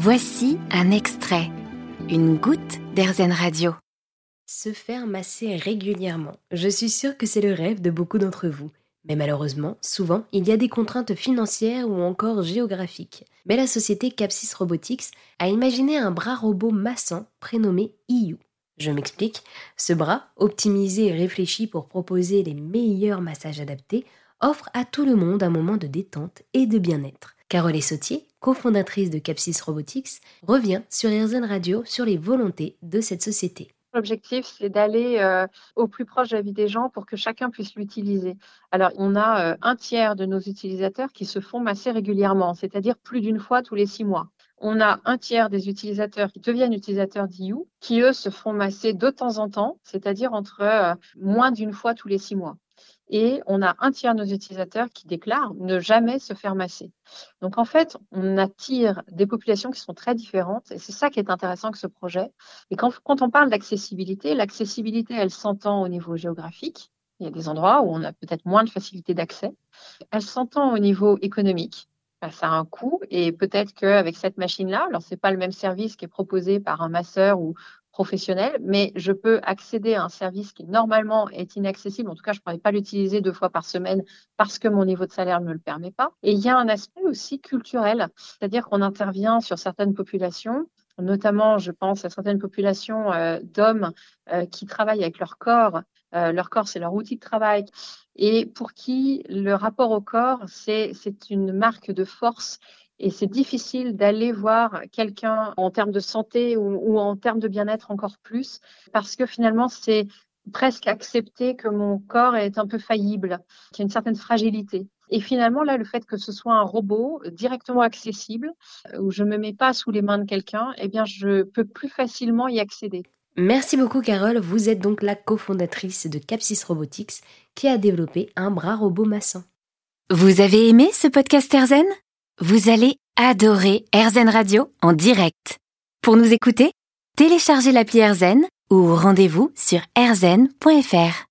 Voici un extrait, une goutte d'Airzen Radio. Se faire masser régulièrement. Je suis sûre que c'est le rêve de beaucoup d'entre vous. Mais malheureusement, souvent, il y a des contraintes financières ou encore géographiques. Mais la société Capsys Robotics a imaginé un bras robot massant prénommé IU. Je m'explique, ce bras, optimisé et réfléchi pour proposer les meilleurs massages adaptés, offre à tout le monde un moment de détente et de bien-être. Carole Sautier, cofondatrice de Capsys Robotics, revient sur RZN Radio sur les volontés de cette société. L'objectif, c'est d'aller euh, au plus proche de la vie des gens pour que chacun puisse l'utiliser. Alors, on a euh, un tiers de nos utilisateurs qui se font masser régulièrement, c'est-à-dire plus d'une fois tous les six mois. On a un tiers des utilisateurs qui deviennent utilisateurs d'IU, qui eux se font masser de temps en temps, c'est-à-dire entre euh, moins d'une fois tous les six mois et on a un tiers de nos utilisateurs qui déclarent ne jamais se faire masser. Donc en fait, on attire des populations qui sont très différentes et c'est ça qui est intéressant avec ce projet. Et quand, quand on parle d'accessibilité, l'accessibilité, elle s'entend au niveau géographique. Il y a des endroits où on a peut-être moins de facilité d'accès. Elle s'entend au niveau économique. Ça a un coût et peut-être qu'avec cette machine-là, alors c'est pas le même service qui est proposé par un masseur ou, professionnel, mais je peux accéder à un service qui normalement est inaccessible. En tout cas, je ne pourrais pas l'utiliser deux fois par semaine parce que mon niveau de salaire ne me le permet pas. Et il y a un aspect aussi culturel, c'est-à-dire qu'on intervient sur certaines populations notamment, je pense à certaines populations euh, d'hommes euh, qui travaillent avec leur corps. Euh, leur corps, c'est leur outil de travail. Et pour qui le rapport au corps, c'est une marque de force et c'est difficile d'aller voir quelqu'un en termes de santé ou, en termes de bien-être encore plus, parce que finalement, c'est presque accepter que mon corps est un peu faillible, qu'il y a une certaine fragilité. Et finalement, là, le fait que ce soit un robot directement accessible, euh, où je ne me mets pas sous les mains de quelqu'un, eh bien, je peux plus facilement y accéder. Merci beaucoup, Carole. Vous êtes donc la cofondatrice de Capsys Robotics, qui a développé un bras robot massant. Vous avez aimé ce podcast Erzen vous allez adorer AirZen Radio en direct. Pour nous écouter, téléchargez l'appli AirZen ou rendez-vous sur airzen.fr.